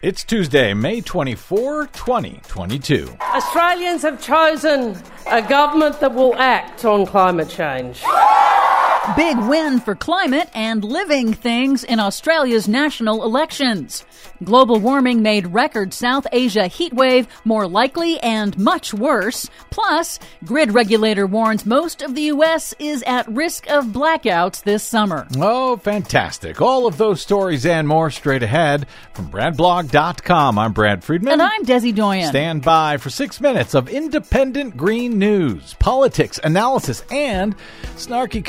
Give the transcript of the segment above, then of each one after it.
It's Tuesday, May 24, 2022. Australians have chosen a government that will act on climate change. Big win for climate and living things in Australia's national elections. Global warming made record South Asia heatwave more likely and much worse. Plus, grid regulator warns most of the U.S. is at risk of blackouts this summer. Oh, fantastic. All of those stories and more straight ahead from BradBlog.com. I'm Brad Friedman. And I'm Desi Doyen. Stand by for six minutes of independent green news, politics, analysis, and snarky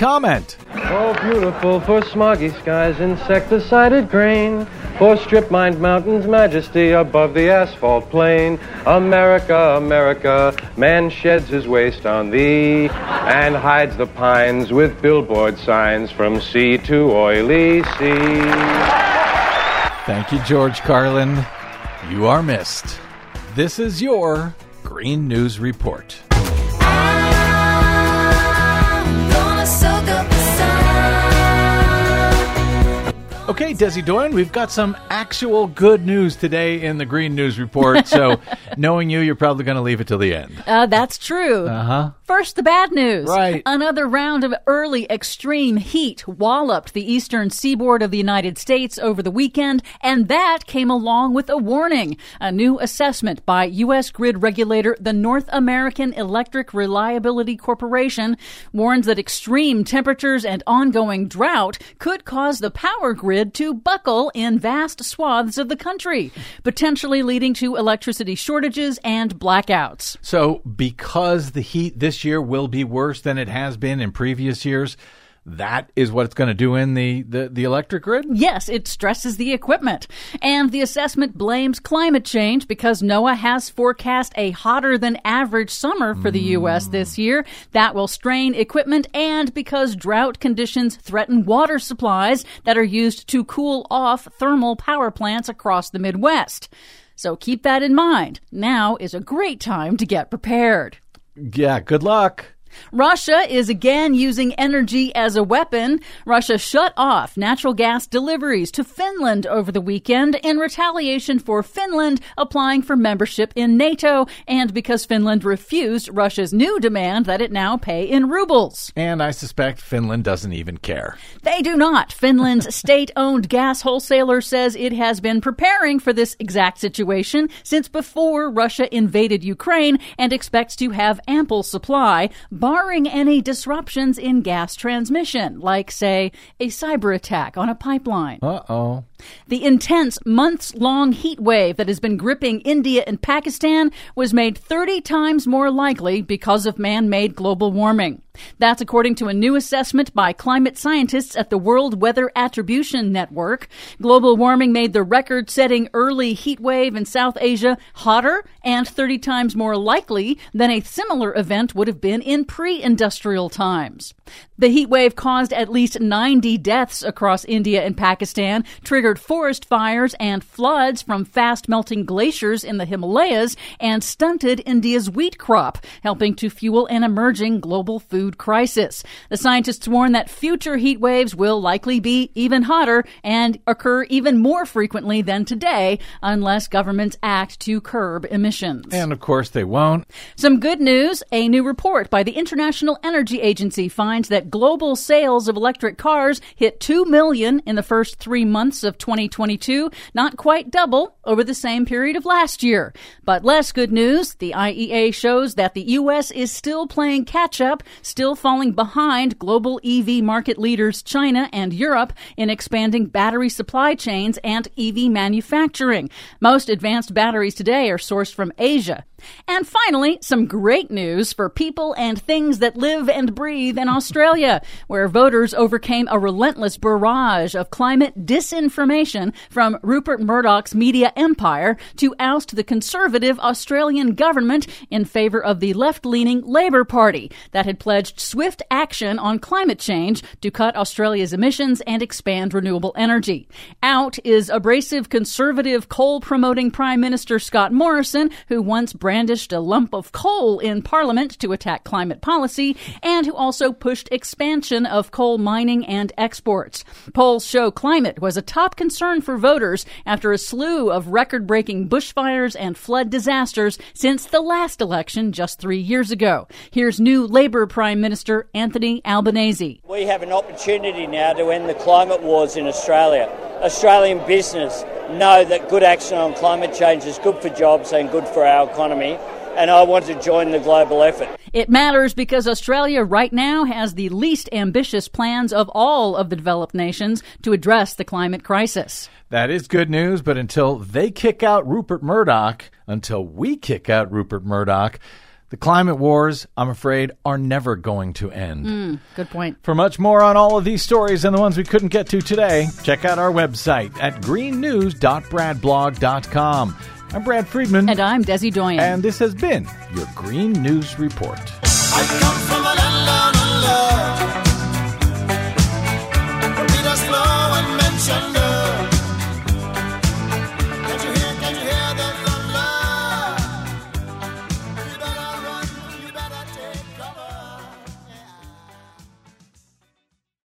comment. Oh, beautiful for smoggy skies, insecticided grain, for strip mined mountains, majesty above the asphalt plain. America, America, man sheds his waste on thee and hides the pines with billboard signs from sea to oily sea. Thank you, George Carlin. You are missed. This is your Green News Report. Okay, Desi Doyen, we've got some actual good news today in the Green News Report. So, knowing you, you're probably going to leave it till the end. Uh, that's true. Uh huh. First, the bad news. Right. Another round of early extreme heat walloped the eastern seaboard of the United States over the weekend, and that came along with a warning. A new assessment by U.S. grid regulator, the North American Electric Reliability Corporation, warns that extreme temperatures and ongoing drought could cause the power grid to buckle in vast swaths of the country, potentially leading to electricity shortages and blackouts. So, because the heat this year will be worse than it has been in previous years, that is what it's going to do in the, the, the electric grid? Yes, it stresses the equipment. And the assessment blames climate change because NOAA has forecast a hotter than average summer for the U.S. Mm. this year. That will strain equipment and because drought conditions threaten water supplies that are used to cool off thermal power plants across the Midwest. So keep that in mind. Now is a great time to get prepared. Yeah, good luck. Russia is again using energy as a weapon. Russia shut off natural gas deliveries to Finland over the weekend in retaliation for Finland applying for membership in NATO and because Finland refused Russia's new demand that it now pay in rubles. And I suspect Finland doesn't even care. They do not. Finland's state owned gas wholesaler says it has been preparing for this exact situation since before Russia invaded Ukraine and expects to have ample supply barring any disruptions in gas transmission, like, say, a cyber attack on a pipeline. Uh oh. The intense months long heat wave that has been gripping India and Pakistan was made 30 times more likely because of man made global warming. That's according to a new assessment by climate scientists at the World Weather Attribution Network. Global warming made the record setting early heat wave in South Asia hotter and 30 times more likely than a similar event would have been in pre industrial times. The heat wave caused at least 90 deaths across India and Pakistan, triggered forest fires and floods from fast melting glaciers in the Himalayas, and stunted India's wheat crop, helping to fuel an emerging global food crisis. The scientists warn that future heat waves will likely be even hotter and occur even more frequently than today unless governments act to curb emissions. And of course, they won't. Some good news a new report by the International Energy Agency finds that global sales of electric cars hit 2 million in the first three months of 2022, not quite double over the same period of last year. But less good news the IEA shows that the U.S. is still playing catch up, still falling behind global EV market leaders China and Europe in expanding battery supply chains and EV manufacturing. Most advanced batteries today are sourced from Asia. And finally, some great news for people and things that live and breathe in Australia, where voters overcame a relentless barrage of climate disinformation from Rupert Murdoch's media empire to oust the conservative Australian government in favor of the left leaning Labor Party that had pledged swift action on climate change to cut Australia's emissions and expand renewable energy. Out is abrasive conservative coal promoting Prime Minister Scott Morrison, who once brandished a lump of coal in Parliament to attack climate policy and who also pushed expansion of coal mining and exports. Polls show climate was a top concern for voters after a slew of record breaking bushfires and flood disasters since the last election just three years ago. Here's new Labor Prime Minister Anthony Albanese. We have an opportunity now to end the climate wars in Australia. Australian business know that good action on climate change is good for jobs and good for our economy and I want to join the global effort. It matters because Australia right now has the least ambitious plans of all of the developed nations to address the climate crisis. That is good news, but until they kick out Rupert Murdoch, until we kick out Rupert Murdoch, the climate wars, I'm afraid, are never going to end. Mm, good point. For much more on all of these stories and the ones we couldn't get to today, check out our website at greennews.bradblog.com. I'm Brad Friedman. And I'm Desi Doyen. And this has been your Green News Report. I